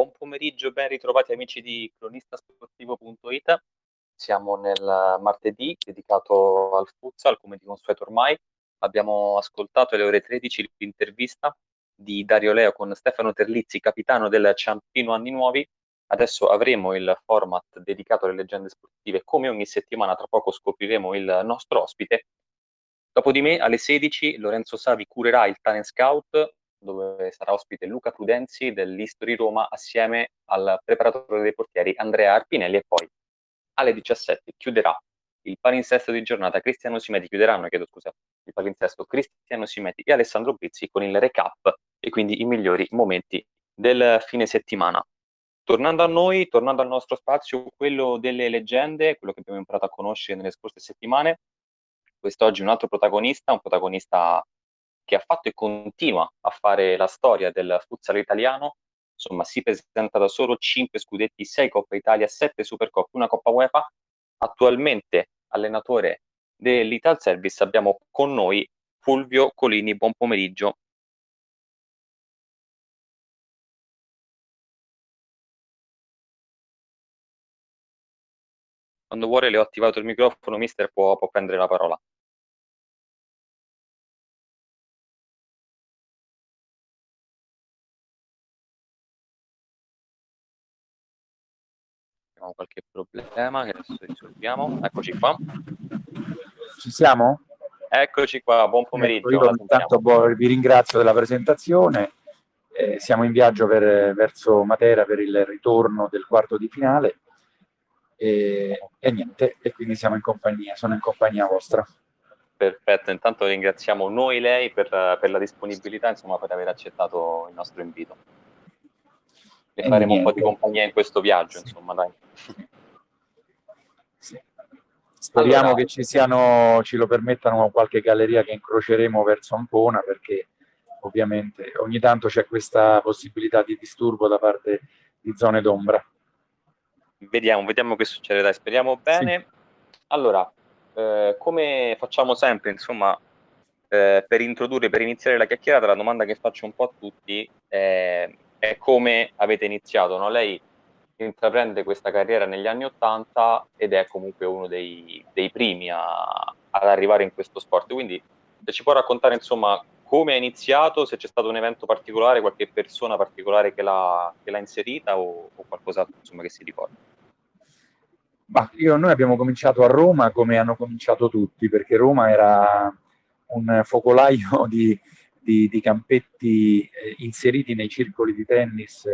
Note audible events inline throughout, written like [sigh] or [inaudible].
Buon pomeriggio, ben ritrovati amici di cronistasportivo.it. Siamo nel martedì dedicato al futsal, come di consueto ormai. Abbiamo ascoltato alle ore 13 l'intervista di Dario Leo con Stefano Terlizzi, capitano del Ciampino Anni Nuovi. Adesso avremo il format dedicato alle leggende sportive. Come ogni settimana, tra poco scopriremo il nostro ospite. Dopo di me, alle 16, Lorenzo Savi curerà il Talent Scout dove sarà ospite Luca Prudenzi dell'History Roma assieme al preparatore dei portieri Andrea Arpinelli e poi alle 17 chiuderà il palinsesto di giornata Cristiano Simeti, chiuderanno, chiedo scusa, il palinsesto Cristiano Simeti e Alessandro Bizzi con il recap e quindi i migliori momenti del fine settimana. Tornando a noi, tornando al nostro spazio, quello delle leggende, quello che abbiamo imparato a conoscere nelle scorse settimane, quest'oggi un altro protagonista, un protagonista che ha fatto e continua a fare la storia del futsal italiano, insomma si presenta da solo 5 scudetti, 6 Coppa Italia, 7 Supercoppa, una Coppa UEFA, attualmente allenatore dell'Ital Service abbiamo con noi Fulvio Colini, buon pomeriggio. Quando vuole le ho attivato il microfono, mister può, può prendere la parola. Abbiamo qualche problema che adesso risolviamo. Eccoci qua. Ci siamo? Eccoci qua, buon ecco, pomeriggio. Ecco, io intanto boh, vi ringrazio della presentazione. Eh, siamo in viaggio per, verso Matera per il ritorno del quarto di finale e, e niente, e quindi siamo in compagnia, sono in compagnia vostra. Perfetto, intanto ringraziamo noi lei per, per la disponibilità, insomma, per aver accettato il nostro invito e faremo niente. un po' di compagnia in questo viaggio, sì. insomma, dai. Sì. Speriamo allora, che ci siano, ci lo permettano qualche galleria che incroceremo verso Ancona, perché ovviamente ogni tanto c'è questa possibilità di disturbo da parte di zone d'ombra. Vediamo, vediamo che succederà, speriamo bene. Sì. Allora, eh, come facciamo sempre, insomma, eh, per introdurre, per iniziare la chiacchierata, la domanda che faccio un po' a tutti è è come avete iniziato, no? Lei intraprende questa carriera negli anni Ottanta ed è comunque uno dei, dei primi a, ad arrivare in questo sport. Quindi se ci può raccontare insomma come è iniziato, se c'è stato un evento particolare, qualche persona particolare che l'ha, che l'ha inserita o, o qualcos'altro insomma, che si ricorda. Bah, io, noi abbiamo cominciato a Roma come hanno cominciato tutti, perché Roma era un focolaio [laughs] di, di, di campetti eh, inseriti nei circoli di tennis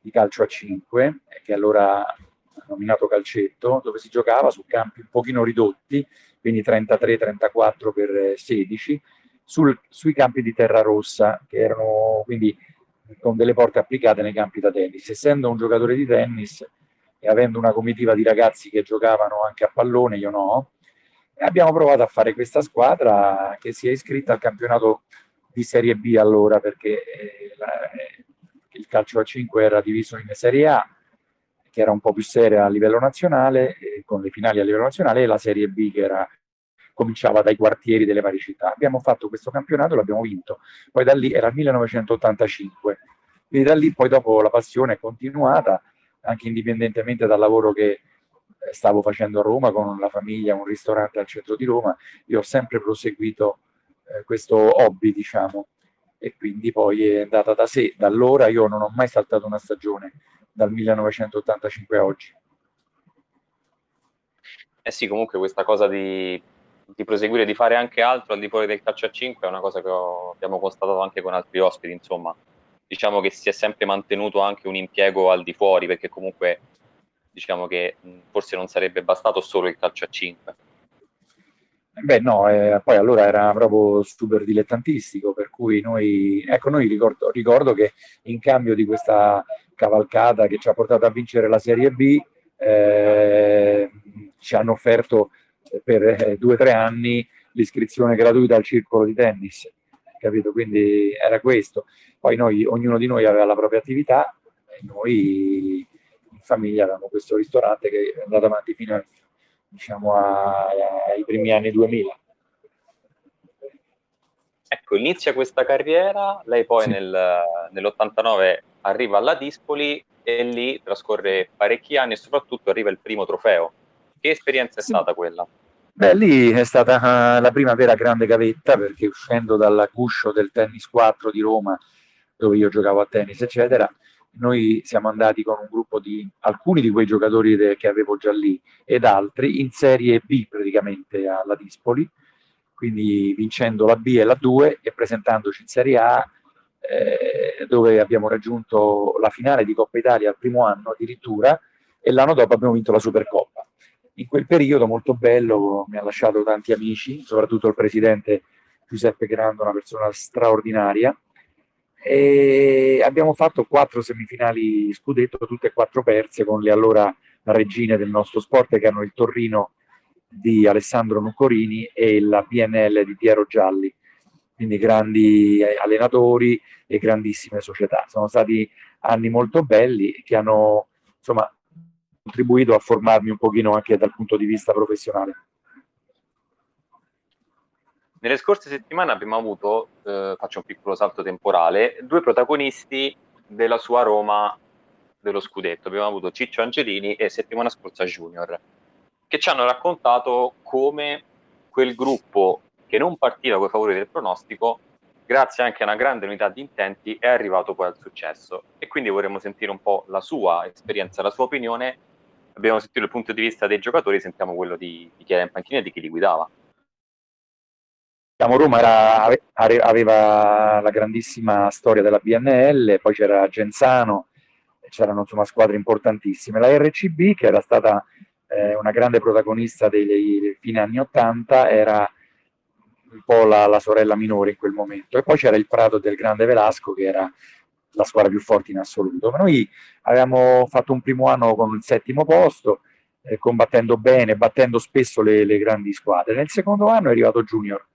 di calcio a 5, che allora nominato calcetto, dove si giocava su campi un pochino ridotti, quindi 33-34 per 16, sul, sui campi di terra rossa, che erano quindi con delle porte applicate nei campi da tennis. Essendo un giocatore di tennis e avendo una comitiva di ragazzi che giocavano anche a pallone, io no, abbiamo provato a fare questa squadra che si è iscritta al campionato di Serie B allora, perché eh, la, eh, il calcio a 5 era diviso in Serie A, che era un po' più seria a livello nazionale, con le finali a livello nazionale, e la Serie B che era, cominciava dai quartieri delle varie città. Abbiamo fatto questo campionato l'abbiamo vinto. Poi da lì era il 1985. Quindi da lì poi dopo la passione è continuata, anche indipendentemente dal lavoro che eh, stavo facendo a Roma con la famiglia, un ristorante al centro di Roma, io ho sempre proseguito eh, questo hobby, diciamo, e quindi poi è andata da sé. Da allora io non ho mai saltato una stagione, dal 1985 a oggi. Eh sì, comunque questa cosa di, di proseguire, di fare anche altro al di fuori del calcio a 5 è una cosa che ho, abbiamo constatato anche con altri ospiti, insomma. Diciamo che si è sempre mantenuto anche un impiego al di fuori, perché comunque diciamo che forse non sarebbe bastato solo il calcio a 5. Beh, no, eh, poi allora era proprio super dilettantistico, per cui noi, ecco, noi ricordo, ricordo, che in cambio di questa cavalcata che ci ha portato a vincere la Serie B, eh, ci hanno offerto per eh, due o tre anni l'iscrizione gratuita al circolo di tennis, capito? Quindi era questo. Poi noi, ognuno di noi aveva la propria attività e noi in famiglia avevamo questo ristorante che è andato avanti fino a diciamo a, ai primi anni 2000. Ecco, inizia questa carriera, lei poi sì. nel, nell'89 arriva alla Dispoli e lì trascorre parecchi anni e soprattutto arriva il primo trofeo. Che esperienza è Sì. stata quella? Beh, lì è stata eh, la prima vera grande gavetta perché uscendo dal guscio del tennis 4 di Roma, dove io giocavo a tennis, eccetera, noi siamo andati con un gruppo di alcuni di quei giocatori de- che avevo già lì ed altri in Serie B praticamente alla Dispoli, quindi vincendo la B e la 2 e presentandoci in Serie A eh, dove abbiamo raggiunto la finale di Coppa Italia al primo anno addirittura e l'anno dopo abbiamo vinto la Supercoppa. In quel periodo molto bello, mi ha lasciato tanti amici, soprattutto il presidente Giuseppe Grando, una persona straordinaria, e abbiamo fatto quattro semifinali scudetto, tutte e quattro perse con le allora regine del nostro sport che erano il Torrino di Alessandro Nuccorini e la PNL di Piero Gialli, quindi grandi eh, allenatori e grandissime società. Sono stati anni molto belli che hanno insomma contribuito a formarmi un pochino anche dal punto di vista professionale. Nelle scorse settimane abbiamo avuto, eh, faccio un piccolo salto temporale, due protagonisti della sua Roma dello scudetto. Abbiamo avuto Ciccio Angelini e settimana scorsa Junior, che ci hanno raccontato come quel gruppo che non partiva con i favori del pronostico, grazie anche a una grande unità di intenti, è arrivato poi al successo. E quindi vorremmo sentire un po' la sua esperienza, la sua opinione. Abbiamo sentito il punto di vista dei giocatori, sentiamo quello di, di chi era in panchina e di chi li guidava. Diciamo, Roma era, ave- aveva la grandissima storia della BNL, poi c'era Genzano, c'erano insomma squadre importantissime. La RCB, che era stata eh, una grande protagonista dei, dei fine anni 80, era un po' la, la sorella minore in quel momento. E poi c'era il Prato del grande Velasco, che era la squadra più forte in assoluto. Ma noi avevamo fatto un primo anno con il settimo posto, eh, combattendo bene, battendo spesso le, le grandi squadre. Nel secondo anno è arrivato Junior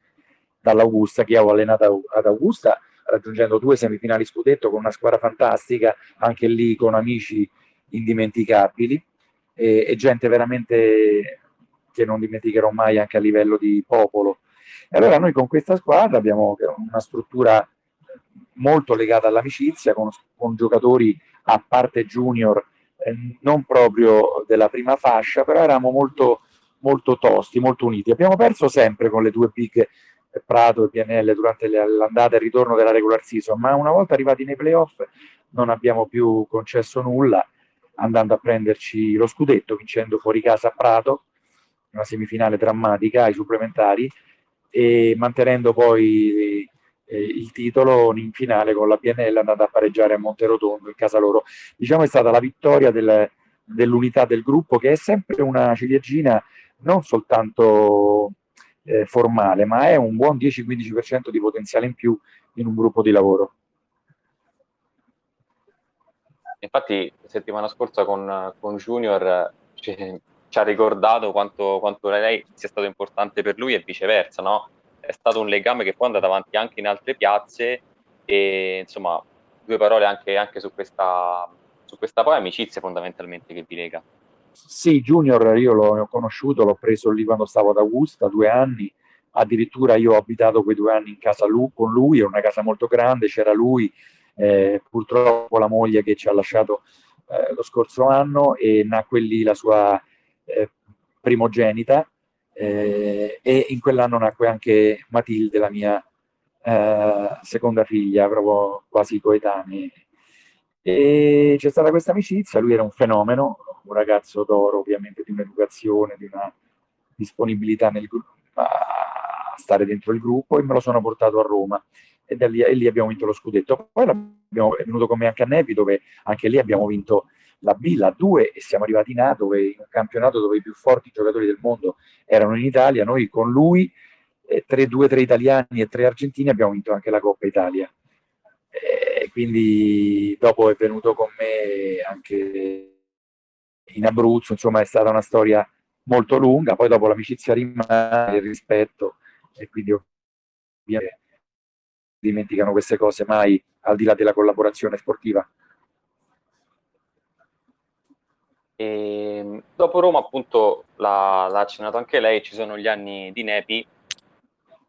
dall'Augusta, che avevo allenato ad Augusta, raggiungendo due semifinali scudetto con una squadra fantastica, anche lì con amici indimenticabili e, e gente veramente che non dimenticherò mai anche a livello di popolo. E allora noi con questa squadra abbiamo una struttura molto legata all'amicizia, con, con giocatori a parte junior, eh, non proprio della prima fascia, però eravamo molto, molto tosti, molto uniti. Abbiamo perso sempre con le due big Prato e PNL durante l'andata e il ritorno della regular season, ma una volta arrivati nei playoff non abbiamo più concesso nulla, andando a prenderci lo scudetto, vincendo fuori casa a Prato, una semifinale drammatica ai supplementari, e mantenendo poi eh, il titolo in finale con la PNL andando a pareggiare a Monterotondo in casa loro. Diciamo è stata la vittoria del, dell'unità del gruppo che è sempre una ciliegina non soltanto eh, formale, ma è un buon 10-15% di potenziale in più in un gruppo di lavoro. Infatti, settimana scorsa con, con Junior ci, ci, ha ricordato quanto, quanto, lei sia stato importante per lui e viceversa, no? È stato un legame che poi è andato avanti anche in altre piazze e insomma, due parole anche, anche su questa, su questa poi amicizia fondamentalmente che vi lega. Sì, Junior io l'ho conosciuto, l'ho preso lì quando stavo ad Augusta, due anni, addirittura io ho abitato quei due anni in casa lui, con lui, è una casa molto grande, c'era lui, eh, purtroppo la moglie che ci ha lasciato eh, lo scorso anno e nacque lì la sua eh, primogenita eh, e in quell'anno nacque anche Matilde, la mia eh, seconda figlia, proprio quasi coetanea. E c'è stata questa amicizia, lui era un fenomeno, un ragazzo d'oro, ovviamente di un'educazione, di una disponibilità nel a stare dentro il gruppo e me lo sono portato a Roma e, da lì, e lì abbiamo vinto lo scudetto. Poi è venuto con me anche a Nepi dove anche lì abbiamo vinto la B, la 2 e siamo arrivati in A dove in un campionato dove i più forti giocatori del mondo erano in Italia, noi con lui, eh, 3-2, 3 italiani e 3 argentini abbiamo vinto anche la Coppa Italia. E quindi dopo è venuto con me anche in Abruzzo, insomma è stata una storia molto lunga, poi dopo l'amicizia rimane, il rispetto e quindi ovviamente dimenticano queste cose mai al di là della collaborazione sportiva. E dopo Roma, appunto, l'ha, l'ha, accennato anche lei, ci sono gli anni di Nepi,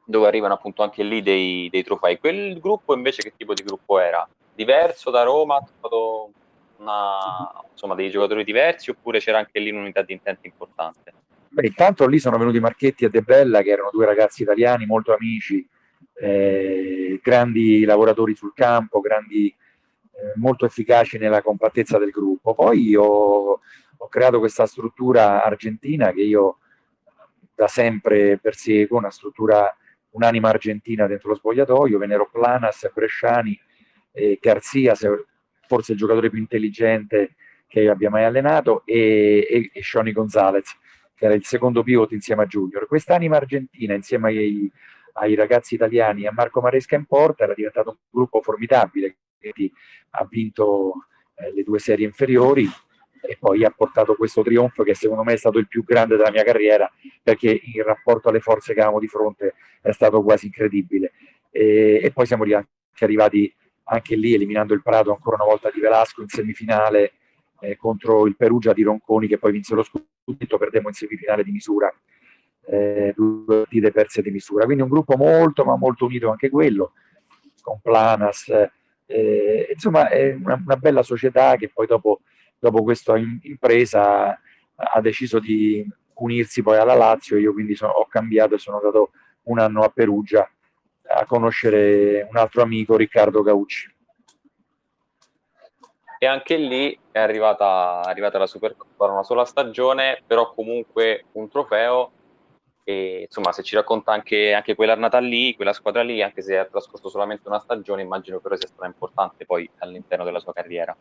dove arrivano appunto anche lì dei, dei, trofei. Quel gruppo invece che tipo di gruppo era? diverso da Roma? Trovato una, insomma, dei giocatori diversi oppure c'era anche lì un'unità di intenti importante? Beh, intanto lì sono venuti Marchetti e De Bella, che erano due ragazzi italiani molto amici, eh, grandi lavoratori sul campo, grandi, eh, molto efficaci nella compattezza del gruppo. Poi io ho creato questa struttura argentina che io da sempre perseguo, una struttura, un'anima argentina dentro lo spogliatoio, vennero Planas, Bresciani, eh, Garzia, forse il giocatore più intelligente che abbia mai allenato, e, e, e Shoni Gonzalez, che era il secondo pivot insieme a Junior. Quest'anima argentina insieme ai, ai ragazzi italiani e a Marco Maresca in porta era diventato un gruppo formidabile che ha vinto eh, le due serie inferiori e poi ha portato questo trionfo che secondo me è stato il più grande della mia carriera perché in rapporto alle forze che avevamo di fronte è stato quasi incredibile e, e poi siamo arrivati anche lì eliminando il Prato ancora una volta di Velasco in semifinale eh, contro il Perugia di Ronconi che poi vinse lo scudetto, perdemmo in semifinale di misura, eh, due partite perse di misura, quindi un gruppo molto ma molto unito anche quello, con Planas, eh, insomma è una, una, bella società che poi dopo, dopo questa impresa ha deciso di unirsi poi alla Lazio, io quindi sono, ho cambiato e sono andato un anno a Perugia a conoscere un altro amico, Riccardo Gaucci. E anche lì è arrivata, è arrivata la Supercoppa, una sola stagione, però comunque un trofeo. E insomma, se ci racconta anche, anche quella annata lì, quella squadra lì, anche se ha trascorso solamente una stagione, immagino però sia stata importante poi all'interno della sua carriera.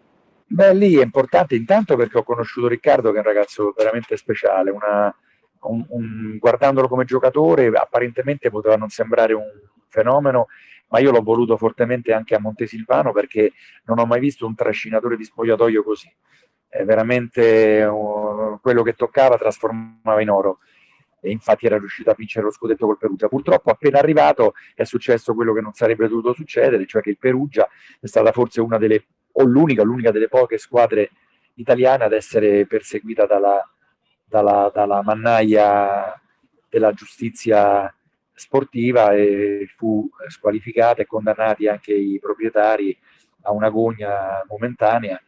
Beh, lì è importante intanto perché ho conosciuto Riccardo, che è un ragazzo veramente speciale, una, un, un, guardandolo come giocatore, apparentemente poteva non sembrare un fenomeno, ma io l'ho voluto fortemente anche a Montesilvano perché non ho mai visto un trascinatore di spogliatoio così. È veramente uh, quello che toccava trasformava in oro e infatti era riuscito a vincere lo scudetto col Perugia. Purtroppo appena arrivato è successo quello che non sarebbe dovuto succedere, cioè che il Perugia è stata forse una delle, o l'unica, l'unica delle poche squadre italiane ad essere perseguita dalla, dalla, dalla mannaia della giustizia sportiva e fu squalificata e condannati anche i proprietari a un'agonia momentanea.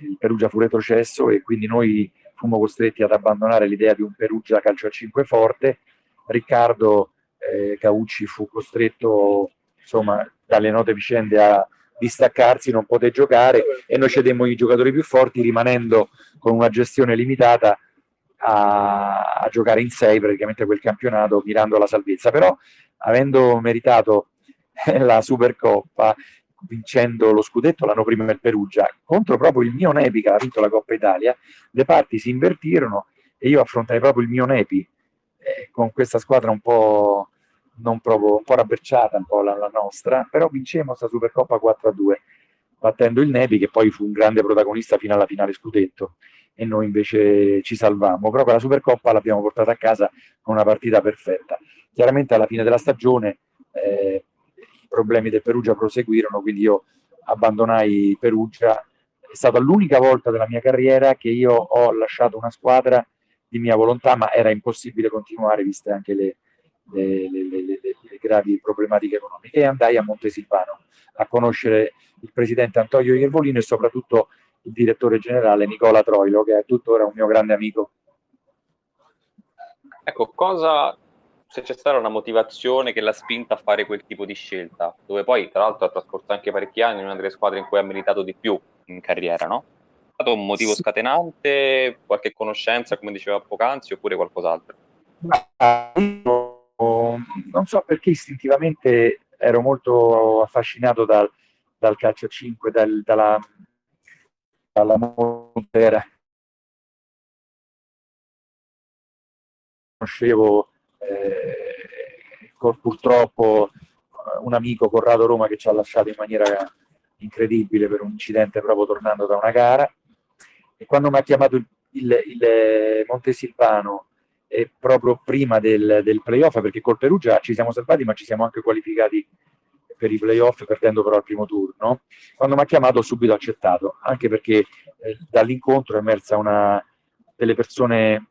Il Perugia fu retrocesso e quindi noi fummo costretti ad abbandonare l'idea di un Perugia calcio a 5 forte. Riccardo eh, Caucci fu costretto, insomma, dalle note vicende a distaccarsi, non poté giocare e noi cedemmo i giocatori più forti rimanendo con una gestione limitata a, a giocare in 6 praticamente quel campionato mirando alla salvezza, però avendo meritato [laughs] la Supercoppa vincendo lo scudetto l'anno prima del Perugia contro proprio il mio Nepi che ha vinto la Coppa Italia le parti si invertirono e io affrontai proprio il mio Nepi eh, con questa squadra un po' non proprio un po' rabberciata un po' la, la nostra. Però vincemmo questa Supercoppa 4 a 2 battendo il Nepi che poi fu un grande protagonista fino alla finale scudetto e noi invece ci salvammo. Però la Supercoppa l'abbiamo portata a casa con una partita perfetta. Chiaramente alla fine della stagione eh, i problemi del Perugia proseguirono, quindi io abbandonai Perugia. È stata l'unica volta della mia carriera che io ho lasciato una squadra di mia volontà, ma era impossibile continuare viste anche le, le, le, le gravi problematiche economiche. E andai a Montesilvano a conoscere il presidente Antonio Iervolino e soprattutto il direttore generale Nicola Troilo, che è tuttora un mio grande amico. Ecco, cosa, se c'è stata una motivazione che l'ha spinta a fare quel tipo di scelta, dove poi tra l'altro ha trascorso anche parecchi anni in una delle squadre in cui ha militato di più in carriera, no? È stato un motivo sì. scatenante, qualche conoscenza, come diceva poc'anzi, oppure qualcos'altro? non so perché istintivamente ero molto affascinato dal, dal calcio 5, dal, dalla, alla Montera. Conoscevo eh, purtroppo un amico Corrado Roma che ci ha lasciato in maniera incredibile per un incidente proprio tornando da una gara e quando mi ha chiamato il, il, il Montesilvano eh, proprio prima del, del playoff perché col Perugia ci siamo salvati ma ci siamo anche qualificati per i playoff perdendo però il primo turno. Quando mi ha chiamato ho subito accettato, anche perché eh, dall'incontro è emersa una delle persone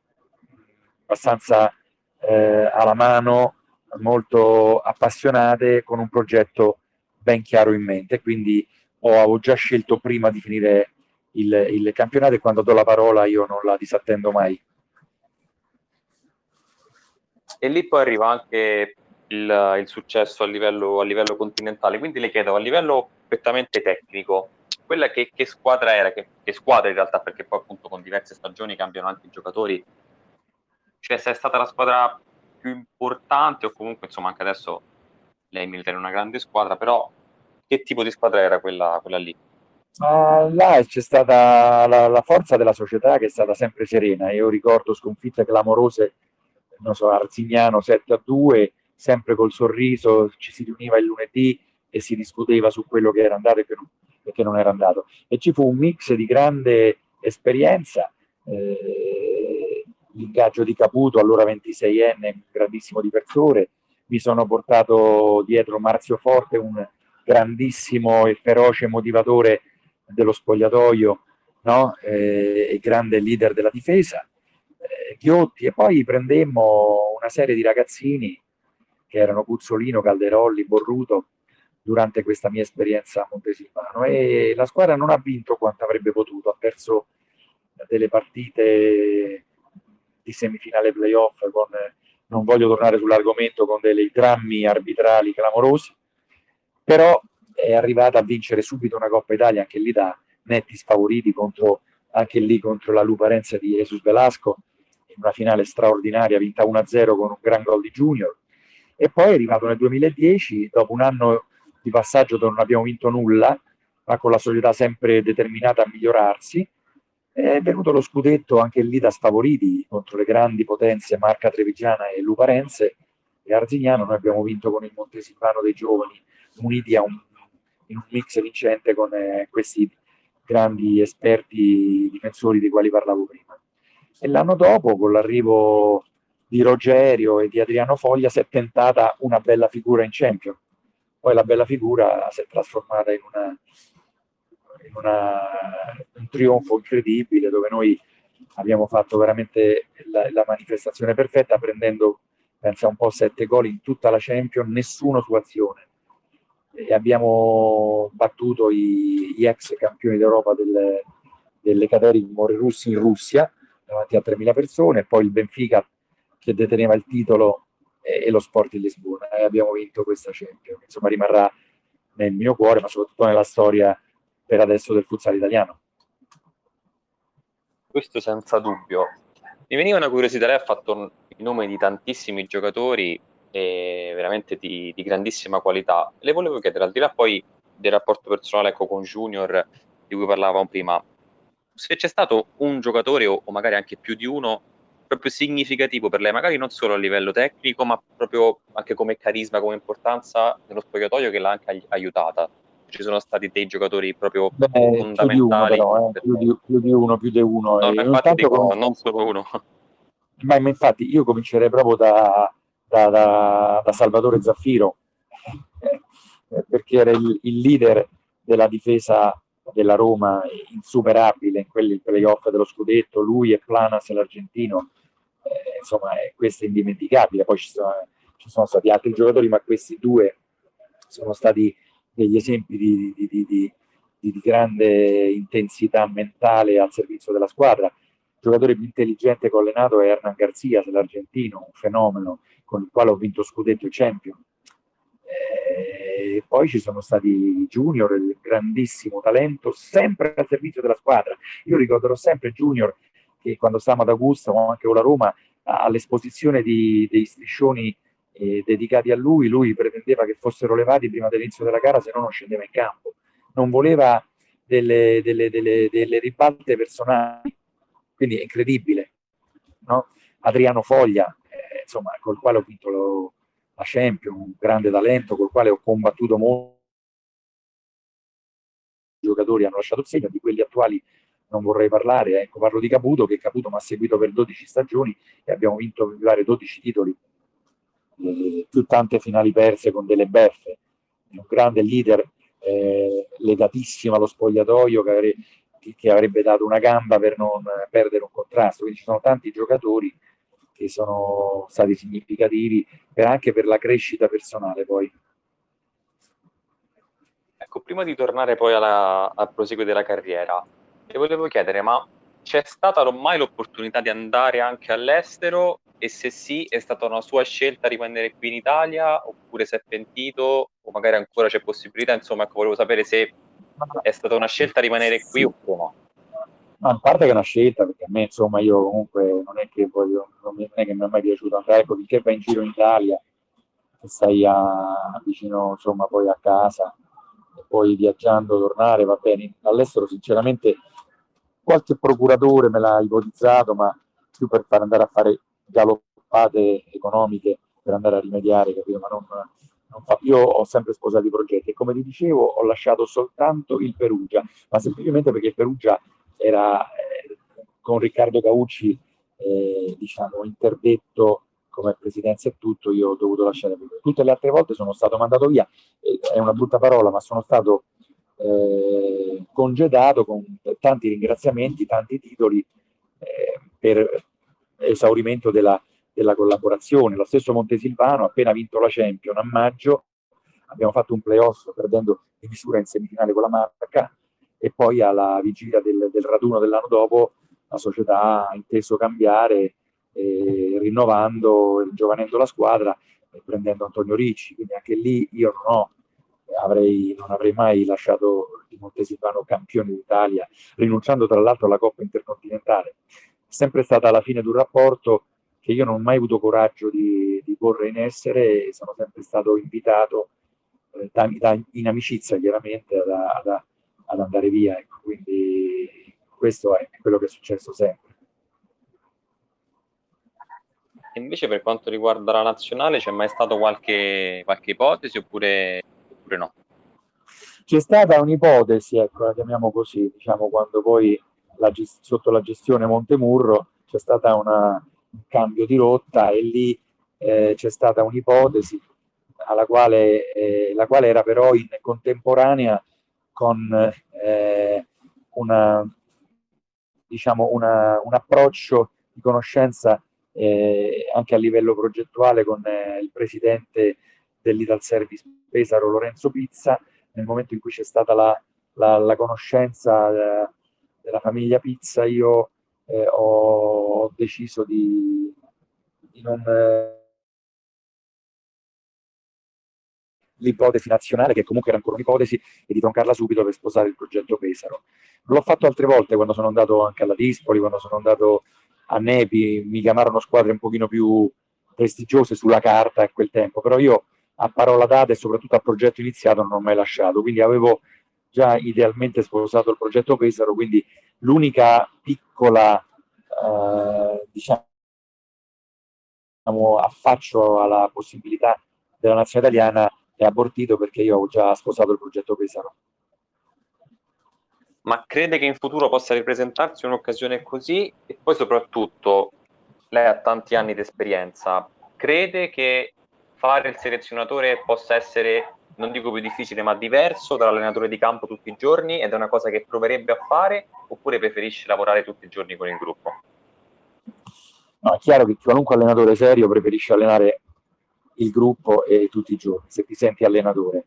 abbastanza eh, alla mano, molto appassionate, con un progetto ben chiaro in mente. Quindi o avevo già scelto prima di finire il, il campionato e quando do la parola io non la disattendo mai. E lì poi arriva anche il, il successo a livello, a livello, continentale, quindi le chiedo a livello prettamente tecnico, quella che, che squadra era, che, che, squadra in realtà, perché poi appunto con diverse stagioni cambiano anche i giocatori, cioè se è stata la squadra più importante o comunque insomma anche adesso lei milita in una grande squadra, però che tipo di squadra era quella, quella lì? Uh, là c'è stata la, la, forza della società che è stata sempre serena. Io ricordo sconfitte clamorose, non so, Arzignano 7 a 2, sempre col sorriso, ci si riuniva il lunedì e si discuteva su quello che era andato e che non, e che non era andato. E ci fu un mix di grande esperienza, eh, l'ingaggio di Caputo, allora 26enne, un grandissimo difensore, mi sono portato dietro Marzio Forte, un grandissimo e feroce motivatore dello spogliatoio no? eh, e grande leader della difesa, eh, Ghiotti, e poi prendemmo una serie di ragazzini che erano Puzzolino, Calderolli, Borruto, durante questa mia esperienza a Montesilvano e la squadra non ha vinto quanto avrebbe potuto, ha perso delle partite di semifinale playoff con, non voglio tornare sull'argomento, con dei drammi arbitrali clamorosi, però è arrivata a vincere subito una Coppa Italia anche lì da netti sfavoriti contro, anche lì contro la Luparenza di Jesus Velasco in una finale straordinaria vinta 1-0 con un gran gol di Junior e poi è arrivato nel 2010 dopo un anno di passaggio dove non abbiamo vinto nulla ma con la società sempre determinata a migliorarsi è venuto lo scudetto anche lì da sfavoriti contro le grandi potenze Marca Trevigiana e Luparense e Arzignano. Noi abbiamo vinto con il Montesilvano dei giovani uniti un, in un mix vincente con eh, questi grandi esperti difensori dei quali parlavo prima. E l'anno dopo con l'arrivo di Rogerio e di Adriano Foglia si è tentata una bella figura in Champions. Poi la bella figura si è trasformata in, una, in una, un trionfo incredibile dove noi abbiamo fatto veramente la, la manifestazione perfetta prendendo, pensa un po', sette gol in tutta la Champions, nessuno su azione. E abbiamo battuto i, gli ex campioni d'Europa delle, delle catering Russi in Russia davanti a 3.000 persone, poi il Benfica che deteneva il titolo e, e lo Sport di Lisbona e abbiamo vinto questa Champions. Insomma, rimarrà nel mio cuore, ma soprattutto nella storia per adesso del futsal italiano. Questo senza dubbio. Mi veniva una curiosità, lei ha fatto i nomi di tantissimi giocatori e veramente di, di, grandissima qualità. Le volevo chiedere, al di là poi del rapporto personale ecco, con Junior di cui parlavamo prima, se c'è stato un giocatore o, o magari anche più di uno proprio significativo per lei, magari non solo a livello tecnico, ma proprio anche come carisma, come importanza nello spogliatoio che l'ha anche aiutata. Ci sono stati dei giocatori proprio Beh, fondamentali. Più di, uno, però, eh. più, di, più di, uno, più di uno. No, infatti dico, non solo uno. Ma, ma, infatti io comincerei proprio da, da, da, da Salvatore Zaffiro, [laughs] perché era il, il leader della difesa della Roma insuperabile in quelli playoff dello scudetto, lui e Planas l'argentino, eh, insomma eh, questo è indimenticabile, poi ci sono, ci sono, stati altri giocatori, ma questi due sono stati degli esempi di, di, di, di grande intensità mentale al servizio della squadra. Il giocatore più intelligente che ho allenato è Hernan Garcia, l'argentino, un fenomeno con il quale ho vinto scudetto e champion. E poi ci sono stati Junior, il grandissimo talento, sempre al servizio della squadra. Io ricorderò sempre Junior che quando stavamo ad Augusta, ma anche con la Roma, all'esposizione di, dei striscioni eh, dedicati a lui, lui pretendeva che fossero levati prima dell'inizio della gara, se no non scendeva in campo. Non voleva delle, delle, delle, delle ribalte personali, quindi è incredibile. No? Adriano Foglia, eh, insomma, col quale ho vinto lo, la Champions, un grande talento col quale ho combattuto molto. I giocatori hanno lasciato il segno, di quelli attuali non vorrei parlare, ecco, parlo di Caputo, che Caputo mi ha seguito per 12 stagioni e abbiamo vinto mi pare 12 titoli, eh, più tante finali perse con delle beffe. Un grande leader, eh, legatissimo allo spogliatoio che, avrebbe, che avrebbe dato una gamba per non perdere un contrasto. Quindi ci sono tanti giocatori che sono stati significativi per, anche per la crescita personale poi. Ecco, prima di tornare poi alla, al proseguo della carriera, ti volevo chiedere, ma c'è stata mai l'opportunità di andare anche all'estero e se sì, è stata una sua scelta rimanere qui in Italia oppure si è pentito o magari ancora c'è possibilità, insomma, ecco, volevo sapere se è stata una scelta rimanere qui oppure no. Ma a parte che è una scelta, perché a me, insomma, io comunque non è che voglio, non è che mi è mai piaciuto andare, ecco, finché vai in giro in Italia e stai a, vicino, insomma, poi a casa e poi viaggiando, tornare, va bene. All'estero, sinceramente, qualche procuratore me l'ha ipotizzato, ma più per far andare a fare galoppate economiche per andare a rimediare, capito? Ma non, io ho sempre sposato i progetti e come ti dicevo ho lasciato soltanto il Perugia, ma semplicemente perché il Perugia era eh, con Riccardo Caucci eh, diciamo interdetto come presidenza e tutto, io ho dovuto lasciare tutte le altre volte sono stato mandato via, è una brutta parola, ma sono stato eh, congedato con tanti ringraziamenti, tanti titoli eh, per esaurimento della, della collaborazione. Lo stesso Montesilvano, appena vinto la Champion a maggio, abbiamo fatto un playoff perdendo di misura in semifinale con la Marca e poi alla vigilia del, del raduno dell'anno dopo la società ha inteso cambiare eh, rinnovando, giovanendo la squadra e prendendo Antonio Ricci, quindi anche lì io non, ho, avrei, non avrei mai lasciato il Montesilvano campione d'Italia, rinunciando tra l'altro alla Coppa Intercontinentale. È sempre stata alla fine di un rapporto che io non ho mai avuto coraggio di, di porre in essere e sono sempre stato invitato eh, da, da, in amicizia chiaramente ad, ad, ad andare via. Ecco. Quindi questo è quello che è successo sempre. Invece per quanto riguarda la nazionale c'è mai stata qualche, qualche ipotesi oppure, oppure, no? C'è stata un'ipotesi, ecco, la chiamiamo così, diciamo quando poi la gest- sotto la gestione Montemurro c'è stato un cambio di rotta e lì eh, c'è stata un'ipotesi alla quale, eh, la quale era però in contemporanea con eh, una, diciamo una, un approccio di conoscenza eh, anche a livello progettuale con eh, il presidente dell'Ital Service Pesaro Lorenzo Pizza, nel momento in cui c'è stata la, la, la conoscenza eh, della famiglia Pizza, io eh, ho deciso di, di non l'ipotesi nazionale, che comunque era ancora un'ipotesi, e di troncarla subito per sposare il progetto Pesaro. L'ho fatto altre volte quando sono andato anche alla Dispoli, quando sono andato a Nepi, mi chiamarono squadre un pochino più prestigiose sulla carta a quel tempo, però io a parola data e soprattutto a progetto iniziato non ho mai lasciato, quindi avevo già idealmente sposato il progetto Pesaro, quindi l'unica piccola eh, diciamo affaccio alla possibilità della nazione italiana è abortito perché io ho già sposato il progetto Pesaro. Ma crede che in futuro possa ripresentarsi un'occasione così? E poi soprattutto, lei ha tanti anni di esperienza, crede che fare il selezionatore possa essere, non dico più difficile, ma diverso dall'allenatore di campo tutti i giorni ed è una cosa che proverebbe a fare oppure preferisce lavorare tutti i giorni con il gruppo? No, è chiaro che qualunque allenatore serio preferisce allenare il gruppo e tutti i giorni, se ti senti allenatore.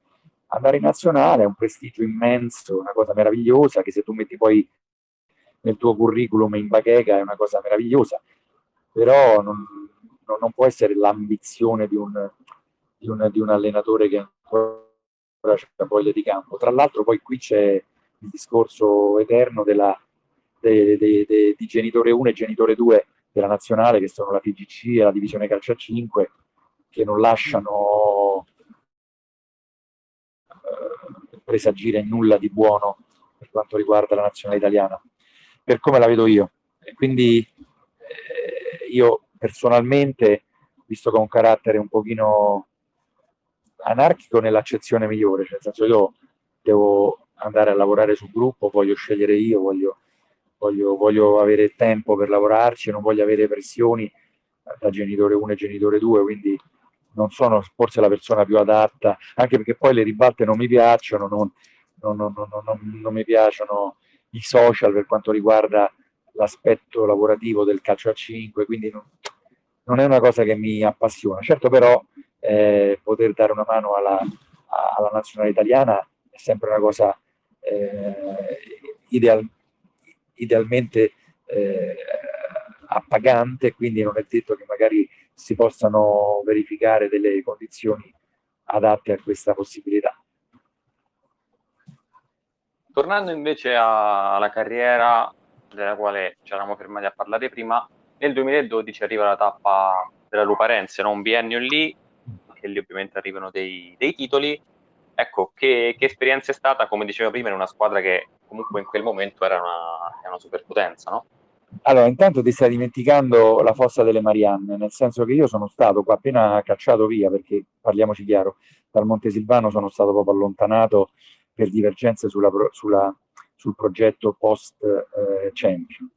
Andare in nazionale è un prestigio immenso, una cosa meravigliosa che se tu metti poi nel tuo curriculum in bacheca è una cosa meravigliosa, però non, non, può essere l'ambizione di un, di, un, di un, allenatore che ancora ha voglia di campo. Tra l'altro poi qui c'è il discorso eterno della, de, de, de, di genitore 1 e genitore 2 della nazionale, che sono la PGC e la divisione calcio a 5, che non lasciano eh, presagire nulla di buono per quanto riguarda la nazionale italiana, per come la vedo io. E quindi eh, io personalmente, visto che ho un carattere un pochino anarchico nell'accezione migliore, cioè nel senso io devo andare a lavorare sul gruppo, voglio scegliere io, voglio, voglio, voglio avere tempo per lavorarci, non voglio avere pressioni da genitore 1 e genitore 2, quindi non sono forse la persona più adatta, anche perché poi le ribalte non mi piacciono, non, non, non, non mi piacciono i social per quanto riguarda l'aspetto lavorativo del calcio a 5, quindi non, è una cosa che mi appassiona. Certo però eh, poter dare una mano alla, alla nazionale italiana sempre una cosa eh, ideal, idealmente eh, appagante, quindi non è detto che magari si possano verificare delle condizioni adatte a questa possibilità. Tornando invece alla carriera della quale ci eravamo fermati a parlare prima, nel 2012 arriva la tappa della Luparense, no? un biennio lì, che lì ovviamente arrivano dei, dei titoli. Ecco, che, che, esperienza è stata, come dicevo prima, in una squadra che comunque in quel momento era una, una superpotenza, no? Allora, intanto ti stai dimenticando la fossa delle Marianne, nel senso che io sono stato qua appena cacciato via, perché parliamoci chiaro, dal Montesilvano sono stato proprio allontanato per divergenze sulla, sulla, sul progetto post-champion.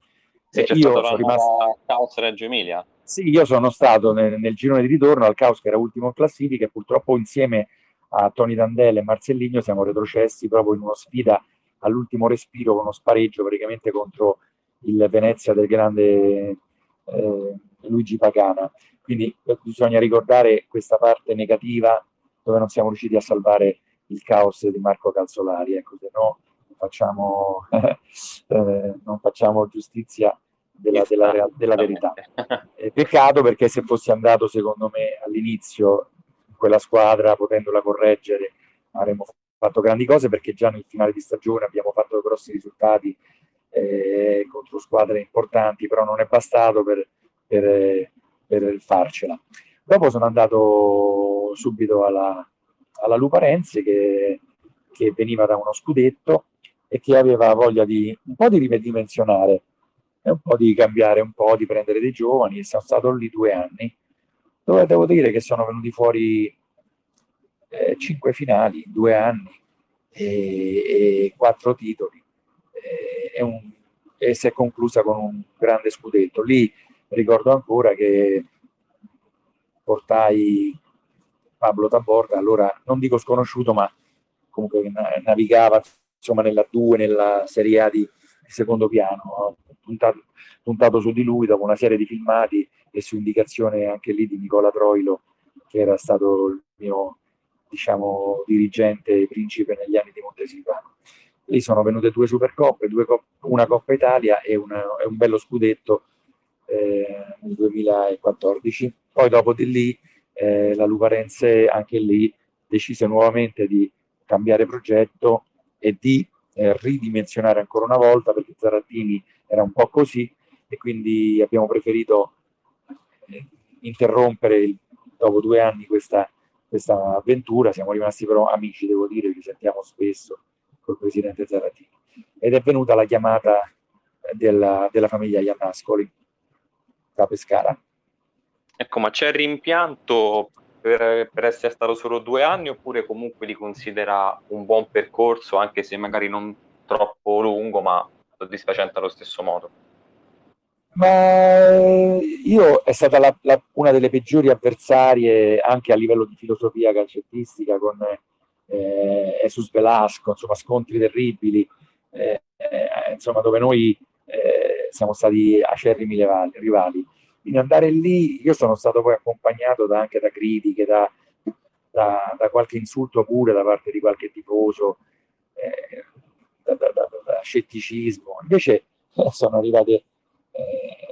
Eh, c'è io sono rimasto Caos Reggio Emilia. Sì, io sono stato nel, nel, girone di ritorno al Caos che era ultimo in classifica e purtroppo insieme a Tony Dandelle e Marcelligno siamo retrocessi proprio in una sfida all'ultimo respiro con uno spareggio praticamente contro il Venezia del grande eh, Luigi Pagana. Quindi eh, bisogna ricordare questa parte negativa dove non siamo riusciti a salvare il caos di Marco Calzolari, ecco, se no facciamo, [laughs] eh, non facciamo giustizia della, della, della verità. Peccato perché se fossi andato secondo me all'inizio in quella squadra, potendola correggere, avremmo fatto grandi cose perché già nel finale di stagione abbiamo fatto grossi risultati eh, contro squadre importanti, però non è bastato per, per, per farcela. Dopo sono andato subito alla, alla Luparense che, che, veniva da uno scudetto e che aveva voglia di un po' di ridimensionare e un po' di cambiare, un po' di prendere dei giovani e sono stato lì due anni dove devo dire che sono venuti fuori eh, cinque finali, due anni e, e quattro titoli e, un, e si è conclusa con un grande scudetto. Lì ricordo ancora che portai Pablo Taborda, allora non dico sconosciuto, ma comunque navigava insomma nella 2, nella Serie A di, secondo piano, puntato, puntato, su di lui dopo una serie di filmati e su indicazione anche lì di Nicola Troilo, che era stato il mio diciamo, dirigente principe negli anni di Montesilvano lì sono venute due Supercoppe, due Cop- una Coppa Italia e, una, e un bello scudetto eh, nel 2014. Poi dopo di lì eh, la Luparense anche lì decise nuovamente di cambiare progetto e di eh, ridimensionare ancora una volta perché Zarattini era un po' così e quindi abbiamo preferito eh, interrompere il, dopo due anni questa, questa avventura. Siamo rimasti però amici, devo dire, ci sentiamo spesso col presidente Zaratini. Ed è venuta la chiamata della, della famiglia Iannascoli da Pescara. Ecco, ma c'è rimpianto per, per, essere stato solo due anni oppure comunque li considera un buon percorso, anche se magari non troppo lungo, ma soddisfacente allo stesso modo? Ma io è stata la, la, una delle peggiori avversarie anche a livello di filosofia calcettistica con eh, Jesus Velasco, insomma scontri terribili, eh, eh, insomma dove noi eh, siamo stati acerrimi rivali. Quindi andare lì, io sono stato poi accompagnato da, anche da critiche, da, da, da, qualche insulto pure da parte di qualche tifoso, eh, da, da, scetticismo. Invece eh, sono arrivate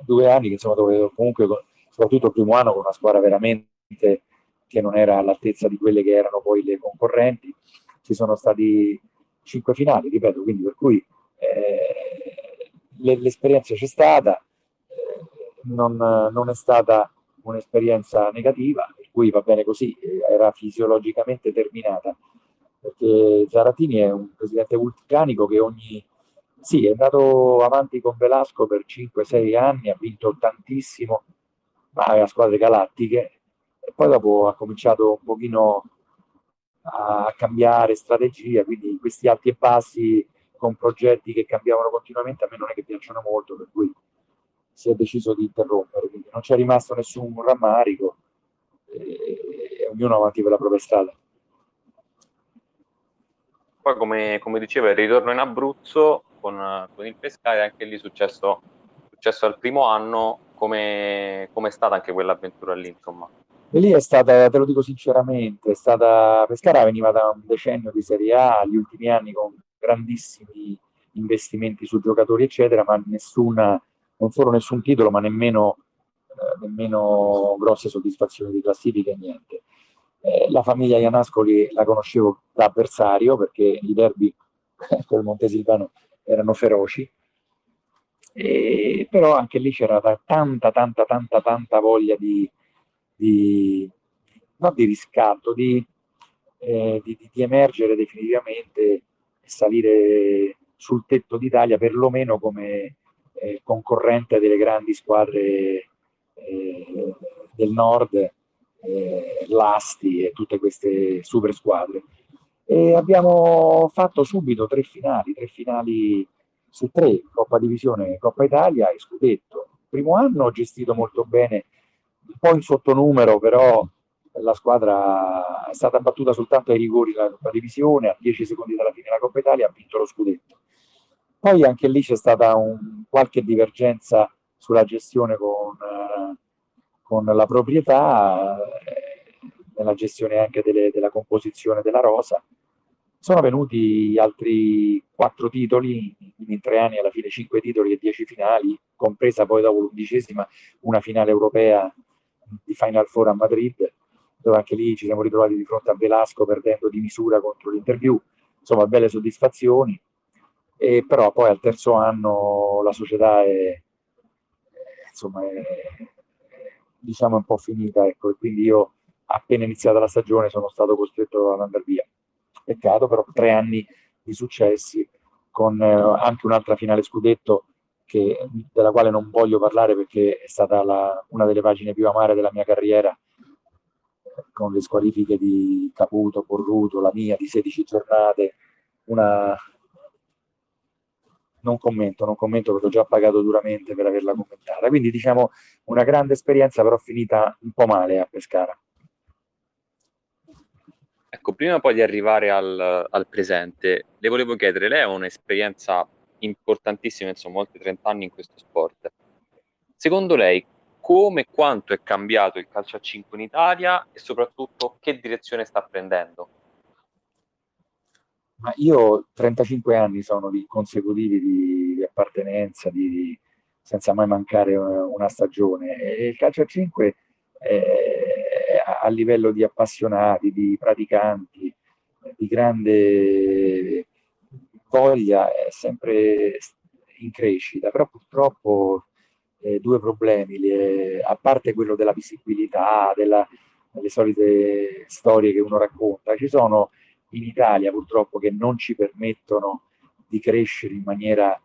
due anni che insomma dove comunque soprattutto il primo anno con una squadra veramente che non era all'altezza di quelle che erano poi le concorrenti. Ci sono stati cinque finali, ripeto, quindi per cui eh, l'esperienza c'è stata, eh, non, non, è stata un'esperienza negativa, per cui va bene così, era fisiologicamente terminata, perché Zaratini è un presidente vulcanico che ogni... Sì, è andato avanti con Velasco per 5-6 anni, ha vinto tantissimo, ma aveva squadre galattiche, e poi dopo ha cominciato un pochino a cambiare strategia, quindi questi alti e bassi con progetti che cambiavano continuamente a me non è che piacciono molto, per cui si è deciso di interrompere, quindi non c'è rimasto nessun rammarico e, ognuno avanti per la propria strada. Poi come, come diceva il ritorno in Abruzzo con, con il Pescaia, anche lì successo, successo al primo anno, come è stata anche quell'avventura lì insomma? E lì è stata, te lo dico sinceramente, è stata, Pescara veniva da un decennio di Serie A, gli ultimi anni con grandissimi investimenti su giocatori, eccetera, ma nessuna, non solo nessun titolo, ma nemmeno, eh, nemmeno grosse soddisfazioni di classifica e niente. Eh, la famiglia Ianascoli la conoscevo da avversario perché i derby [laughs] col Montesilvano erano feroci, e, però anche lì c'era tanta, tanta, tanta, tanta voglia di, di non di riscatto, di, eh, di, di, emergere definitivamente e salire sul tetto d'Italia, perlomeno come eh, concorrente delle grandi squadre eh, del nord, eh, l'Asti e tutte queste super squadre. E abbiamo fatto subito tre finali, tre finali su tre, Coppa Divisione, Coppa Italia e Scudetto. Primo anno ho gestito molto bene, un po' in sottonumero, però la squadra è stata battuta soltanto ai rigori della Coppa Divisione, a 10 secondi dalla fine della Coppa Italia ha vinto lo Scudetto. Poi anche lì c'è stata un, qualche divergenza sulla gestione con, eh, con la proprietà, eh, nella gestione anche delle, della composizione della rosa. Sono venuti altri quattro titoli in tre anni, alla fine cinque titoli e dieci finali, compresa poi dopo l'undicesima una finale europea di Final Four a Madrid, dove anche lì ci siamo ritrovati di fronte a Velasco perdendo di misura contro l'interview. Insomma, belle soddisfazioni e però poi al terzo anno la società è, insomma, è, diciamo un po' finita, ecco, e quindi io appena iniziata la stagione sono stato costretto ad andare via. Peccato, però tre anni di successi con eh, anche un'altra finale scudetto che, della quale non voglio parlare perché è stata la, una delle pagine più amare della mia carriera con le squalifiche di Caputo, Porruto, la mia di 16 giornate, una, non commento, non commento perché ho già pagato duramente per averla commentata. Quindi diciamo una grande esperienza, però finita un po' male a Pescara. Ecco, prima poi di arrivare al, al presente, le volevo chiedere, lei ha un'esperienza importantissima, insomma, oltre 30 anni in questo sport. Secondo lei, come e quanto è cambiato il calcio a 5 in Italia e soprattutto che direzione sta prendendo? Ma io 35 anni sono di consecutivi di, di appartenenza, di, senza mai mancare una, stagione. E il calcio a 5 è, a livello di appassionati, di praticanti, di grande voglia, è sempre in crescita, però purtroppo eh, due problemi, le, a parte quello della visibilità, della, delle solite storie che uno racconta, ci sono in Italia purtroppo che non ci permettono di crescere in maniera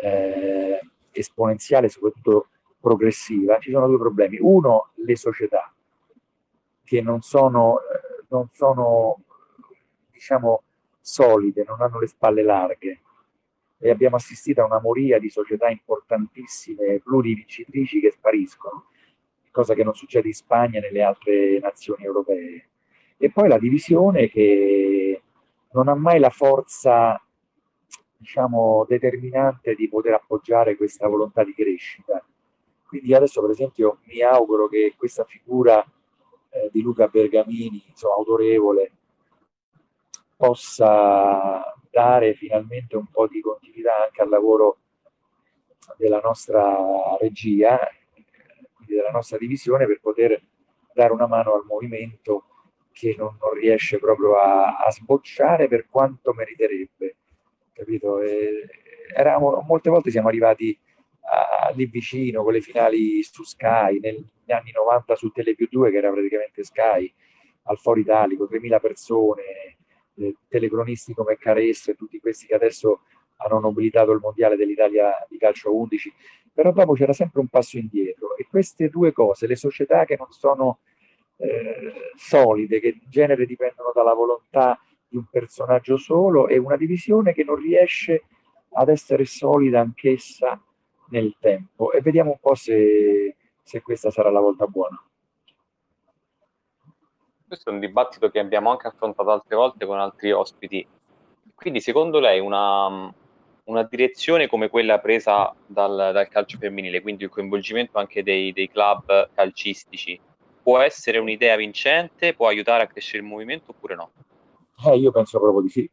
eh, esponenziale, soprattutto progressiva, ci sono due problemi. Uno, le società che non sono, eh, non sono diciamo, solide, non hanno le spalle larghe e abbiamo assistito a una moria di società importantissime, plurivincitrici che spariscono, cosa che non succede in Spagna e nelle altre nazioni europee e poi la divisione che non ha mai la forza diciamo determinante di poter appoggiare questa volontà di crescita. Quindi adesso per esempio mi auguro che questa figura eh, di Luca Bergamini, insomma, autorevole, possa dare finalmente un po' di continuità anche al lavoro della nostra regia, quindi della nostra divisione, per poter dare una mano al movimento che non, non riesce proprio a, a, sbocciare per quanto meriterebbe, capito? E, eravamo, molte volte siamo arrivati a, lì vicino con le finali su Sky, negli anni 90 su Tele più 2 che era praticamente Sky, al Foro Italico, 3.000 persone, eh, telecronisti come Caresso e tutti questi che adesso hanno nobilitato il mondiale dell'Italia di calcio 11, però dopo c'era sempre un passo indietro e queste due cose, le società che non sono eh, solide, che in genere dipendono dalla volontà di un personaggio solo, e una divisione che non riesce ad essere solida anch'essa nel tempo. E vediamo un po' se, se questa sarà la volta buona. Questo è un dibattito che abbiamo anche affrontato altre volte con altri ospiti. Quindi, secondo lei, una, una direzione come quella presa dal, dal, calcio femminile, quindi il coinvolgimento anche dei, dei club calcistici, può essere un'idea vincente, può aiutare a crescere il movimento oppure no? Eh, io penso proprio di sì,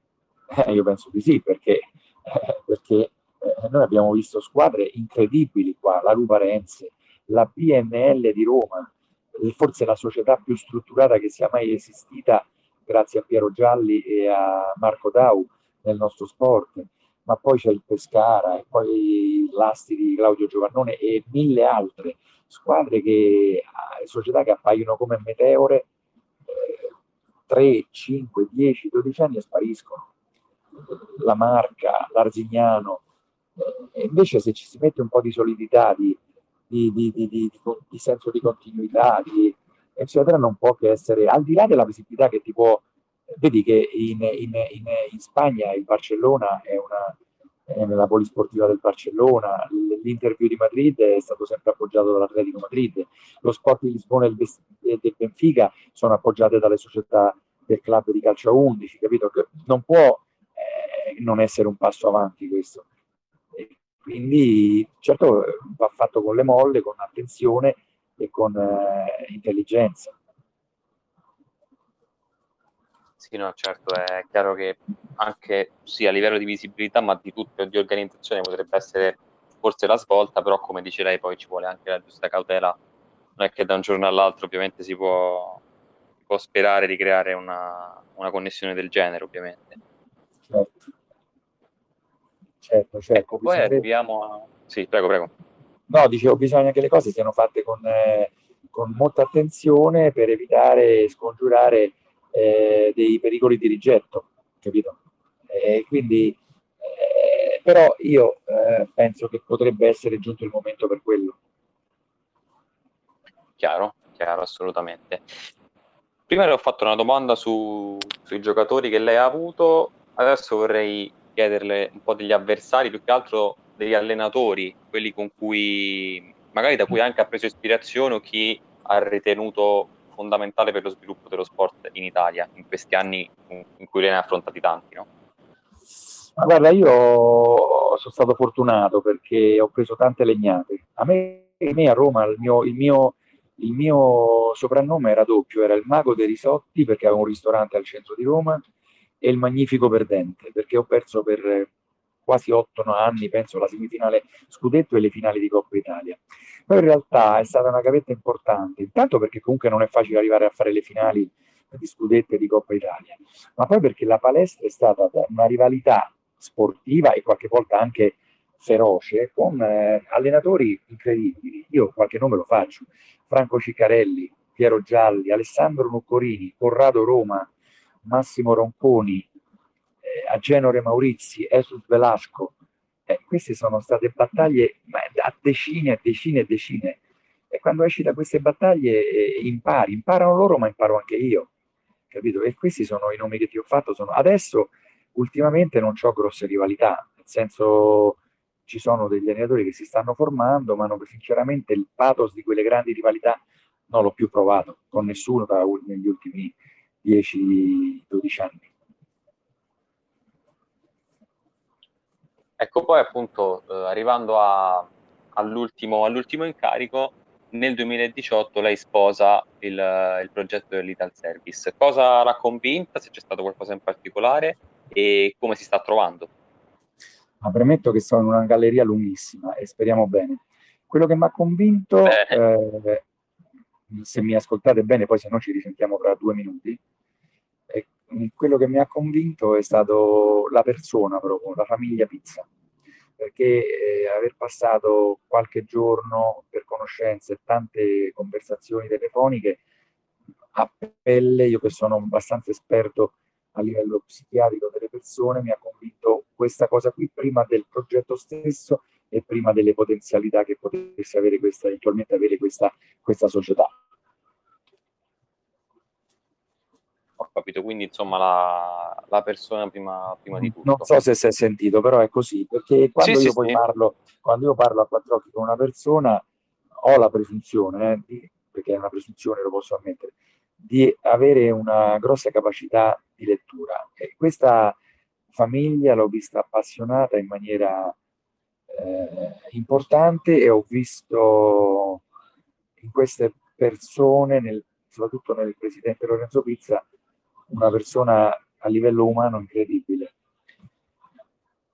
eh, io penso di sì, perché, eh, perché eh, noi abbiamo visto squadre incredibili qua, la Luparense, la BNL di Roma, forse la società più strutturata che sia mai esistita grazie a Piero Gialli e a Marco Dau nel nostro sport, ma poi c'è il Pescara e poi l'Asti di Claudio Giovannone e mille altre squadre che, società che appaiono come meteore eh, 3, 5, 10, 12 anni e spariscono. La Marca, l'Arzignano, e invece se ci si mette un po' di solidità, di, di, di, di senso di continuità, di, eccetera, non può che essere, al di là della visibilità che ti può, vedi che in, in, in, in Spagna il Barcellona è una, nella polisportiva del Barcellona, l'interview di Madrid è stato sempre appoggiato dall'Atletico Madrid, lo sport di Lisbona e del Benfica sono appoggiate dalle società del club di calcio 11, capito? Che non può eh, non essere un passo avanti questo. Quindi certo va fatto con le molle, con attenzione e con eh, intelligenza. Sì, no, certo, è chiaro che anche sì, a livello di visibilità, ma di tutto di organizzazione potrebbe essere forse la svolta, però come dice lei poi ci vuole anche la giusta cautela. Non è che da un giorno all'altro ovviamente si può, può sperare di creare una, una connessione del genere, ovviamente. Certo certo. Ecco, poi arriviamo a... Sì, prego, prego. No, dicevo, bisogna che le cose siano fatte con, eh, con molta attenzione per evitare e scongiurare eh, dei pericoli di rigetto, capito? Eh, quindi, però io eh, penso che potrebbe essere giunto il momento per quello. Chiaro, chiaro, assolutamente. Prima le ho fatto una domanda su, sui giocatori che lei ha avuto, adesso vorrei chiederle un po' degli avversari, più che altro degli allenatori, quelli con cui magari da cui anche ha preso ispirazione o chi ha ritenuto fondamentale per lo sviluppo dello sport in Italia in questi anni in cui lei ne ha affrontati tanti, no? Ma guarda, io sono stato fortunato perché ho preso tante legnate. A me, a, me a Roma il mio, il, mio, il mio soprannome era doppio, era il mago dei risotti perché avevo un ristorante al centro di Roma e il magnifico perdente, perché ho perso per quasi 8 anni, penso, la semifinale scudetto e le finali di Coppa Italia. Poi in realtà è stata una gavetta importante, intanto perché comunque non è facile arrivare a fare le finali di scudetto e di Coppa Italia, ma poi perché la palestra è stata una rivalità sportiva e qualche volta anche feroce con eh, allenatori incredibili. Io qualche nome lo faccio: Franco Ciccarelli, Piero Gialli, Alessandro Nuccorini, Corrado Roma, Massimo Ronconi, eh, a Genore Maurizi, Esus Velasco. Eh, queste sono state battaglie a decine e decine e decine. E quando esci da queste battaglie eh, impari, imparano loro, ma imparo anche io. Capito? E questi sono i nomi che ti ho fatto. Sono... Adesso, ultimamente, non ho grosse rivalità, nel senso ci sono degli allenatori che si stanno formando, ma non, sinceramente il pathos di quelle grandi rivalità non l'ho più provato con nessuno da, negli ultimi 10-12 anni. Ecco, poi appunto eh, arrivando a, all'ultimo, all'ultimo, incarico, nel 2018 lei sposa il, il progetto dell'Ital Service. Cosa l'ha convinta, se c'è stato qualcosa in particolare e come si sta trovando? Ma premetto che sono in una galleria lunghissima e speriamo bene. Quello che mi ha convinto, eh, se mi ascoltate bene, poi se no ci risentiamo tra due minuti, e quello che mi ha convinto è stato la persona proprio, la famiglia Pizza, perché eh, aver passato qualche giorno per conoscenza e tante conversazioni telefoniche a pelle, io che sono abbastanza esperto a livello psichiatrico delle persone, mi ha convinto questa cosa qui prima del progetto stesso e prima delle potenzialità che potesse avere questa, eventualmente avere questa, questa società. Ho capito, quindi insomma la, la persona prima, prima, di tutto. Non so se si è sentito, però è così, perché quando, sì, io, sì, poi sì. Parlo, quando io parlo a quattro occhi con una persona ho la presunzione, eh, di, perché è una presunzione, lo posso ammettere, di avere una grossa capacità di lettura. E questa famiglia l'ho vista appassionata in maniera eh, importante e ho visto in queste persone, nel, soprattutto nel presidente Lorenzo Pizza, una persona a livello umano incredibile.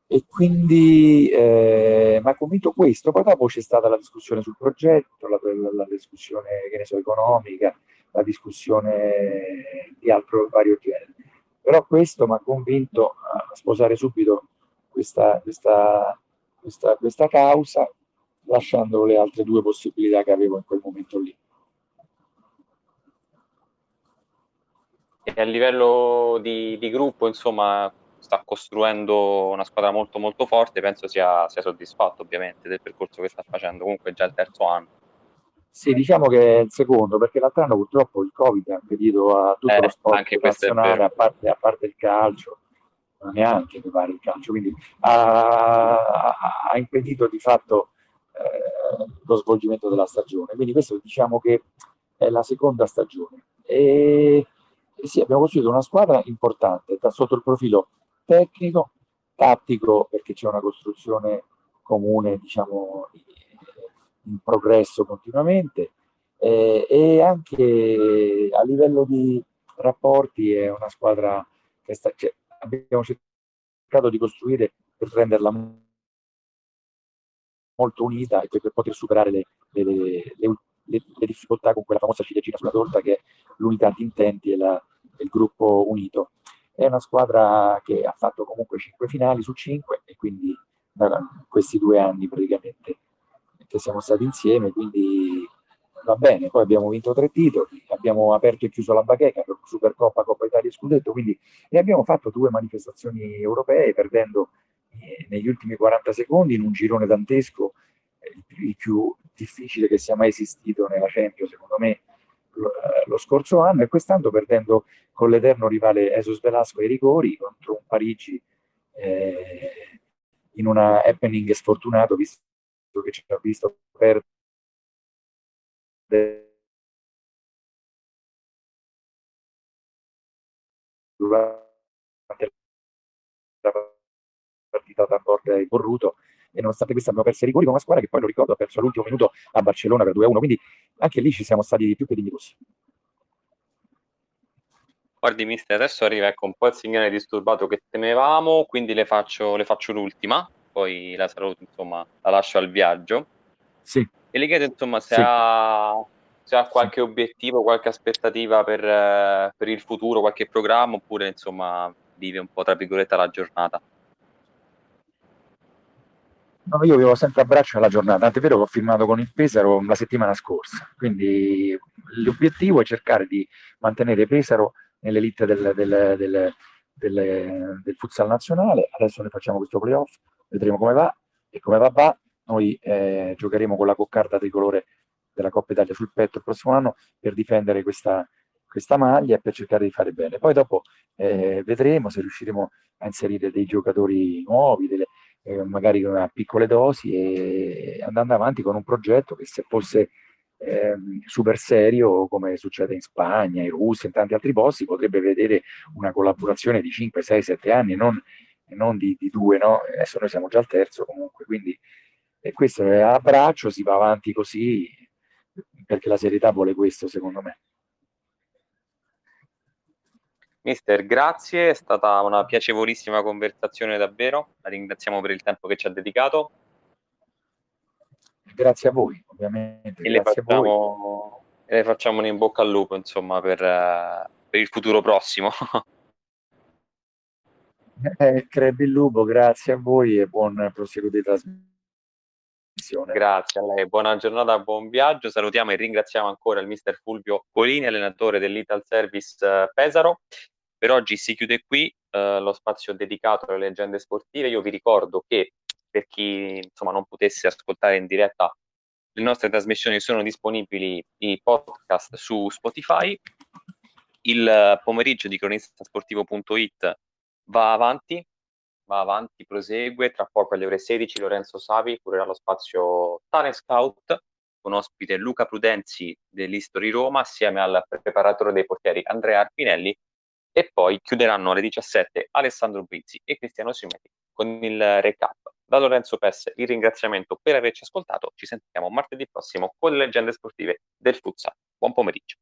E quindi eh, mi ha convinto questo, poi dopo c'è stata la discussione sul progetto, la, la, la discussione so, economica, la discussione di altro vario genere. Però questo mi ha convinto a sposare subito questa, questa, questa, questa causa, lasciando le altre due possibilità che avevo in quel momento lì. E a livello di, di, gruppo, insomma, sta costruendo una squadra molto molto forte, penso sia, sia soddisfatto ovviamente del percorso che sta facendo, comunque già il terzo anno. Sì, diciamo che è il secondo, perché l'altro anno purtroppo il Covid ha impedito a tutto eh, lo sport nazionale, a parte, a parte, il calcio, neanche mi pare il calcio, quindi ha, ha impedito di fatto eh, lo svolgimento della stagione. Quindi questo diciamo che è la seconda stagione. E, e sì, abbiamo costruito una squadra importante da sotto il profilo tecnico, tattico, perché c'è una costruzione comune, diciamo, in progresso continuamente, eh, e anche a livello di rapporti è una squadra che sta, cioè, abbiamo cercato di costruire per renderla molto unita e per poter superare le, le, le, le, difficoltà con quella famosa ciliegina sulla torta che è l'unità di intenti e, la, il gruppo unito. È una squadra che ha fatto comunque 5 finali su 5 e quindi da questi due anni praticamente che siamo stati insieme, quindi va bene. Poi abbiamo vinto tre titoli, abbiamo aperto e chiuso la bacheca per Supercoppa, Coppa Italia e Scudetto, quindi e abbiamo fatto due manifestazioni europee perdendo eh, negli ultimi 40 secondi in un girone dantesco, eh, il più difficile che sia mai esistito nella Champions, secondo me, lo, eh, lo scorso anno, e quest'anno perdendo con l'eterno rivale Esos Velasco ai rigori contro un Parigi eh, in una happening sfortunato, visto che ci ha visto perdere durante la partita da Borg e Borruto e nonostante questo abbiamo perso i rigori con una squadra che poi lo ricordo ha perso all'ultimo minuto a Barcellona per 2-1 quindi anche lì ci siamo stati più che dignitosi Guardi, mister, adesso arriva ecco, un po' il segnale disturbato che temevamo, quindi le faccio, le faccio l'ultima poi la saluto, insomma, la lascio al viaggio. Sì. Le chiedo, insomma, se, sì. ha, se ha qualche sì. obiettivo, qualche aspettativa per, per, il futuro, qualche programma, oppure, insomma, vive un po', tra virgolette, la giornata. No, io vivo sempre a braccio alla giornata, tant'è vero che ho firmato con il Pesaro la settimana scorsa, quindi l'obiettivo è cercare di mantenere Pesaro nell'elite del, del, del, del, del futsal nazionale, adesso ne facciamo questo playoff, vedremo come va e come va va, noi eh, giocheremo con la coccarda tricolore della Coppa Italia sul petto il prossimo anno per difendere questa, questa maglia e per cercare di fare bene. Poi dopo eh, vedremo se riusciremo a inserire dei giocatori nuovi, delle, eh, magari una piccole dosi e andando avanti con un progetto che se fosse eh, super serio come succede in Spagna, in Russia, in tanti altri posti, potrebbe vedere una collaborazione di 5, 6, 7 anni, non e non di, di due, no? Adesso noi siamo già al terzo comunque, quindi e questo è a braccio, si va avanti così, perché la serietà vuole questo, secondo me. Mister, grazie, è stata una piacevolissima conversazione davvero, la ringraziamo per il tempo che ci ha dedicato. Grazie a voi, ovviamente. E le facciamo, le facciamo un in bocca al lupo, insomma, per, per il futuro prossimo. [laughs] Eh, crepi il lupo, grazie a voi e buon proseguo di trasmissione. Grazie a lei, buona giornata, buon viaggio. Salutiamo e ringraziamo ancora il mister Fulvio Colini, allenatore dell'Ital Service uh, Pesaro. Per oggi si chiude qui uh, lo spazio dedicato alle leggende sportive. Io vi ricordo che per chi insomma, non potesse ascoltare in diretta le nostre trasmissioni sono disponibili i podcast su Spotify. Il pomeriggio di cronistasportivo.it va avanti, va avanti, prosegue. Tra poco alle ore 16 Lorenzo Savi curerà lo spazio Talent Scout con ospite Luca Prudenzi dell'History Roma assieme al preparatore dei portieri Andrea Arpinelli e poi chiuderanno alle 17 Alessandro Bizzi e Cristiano Simeti con il recap. Da Lorenzo Pesse il ringraziamento per averci ascoltato. Ci sentiamo martedì prossimo con le leggende sportive del futsal. Buon pomeriggio.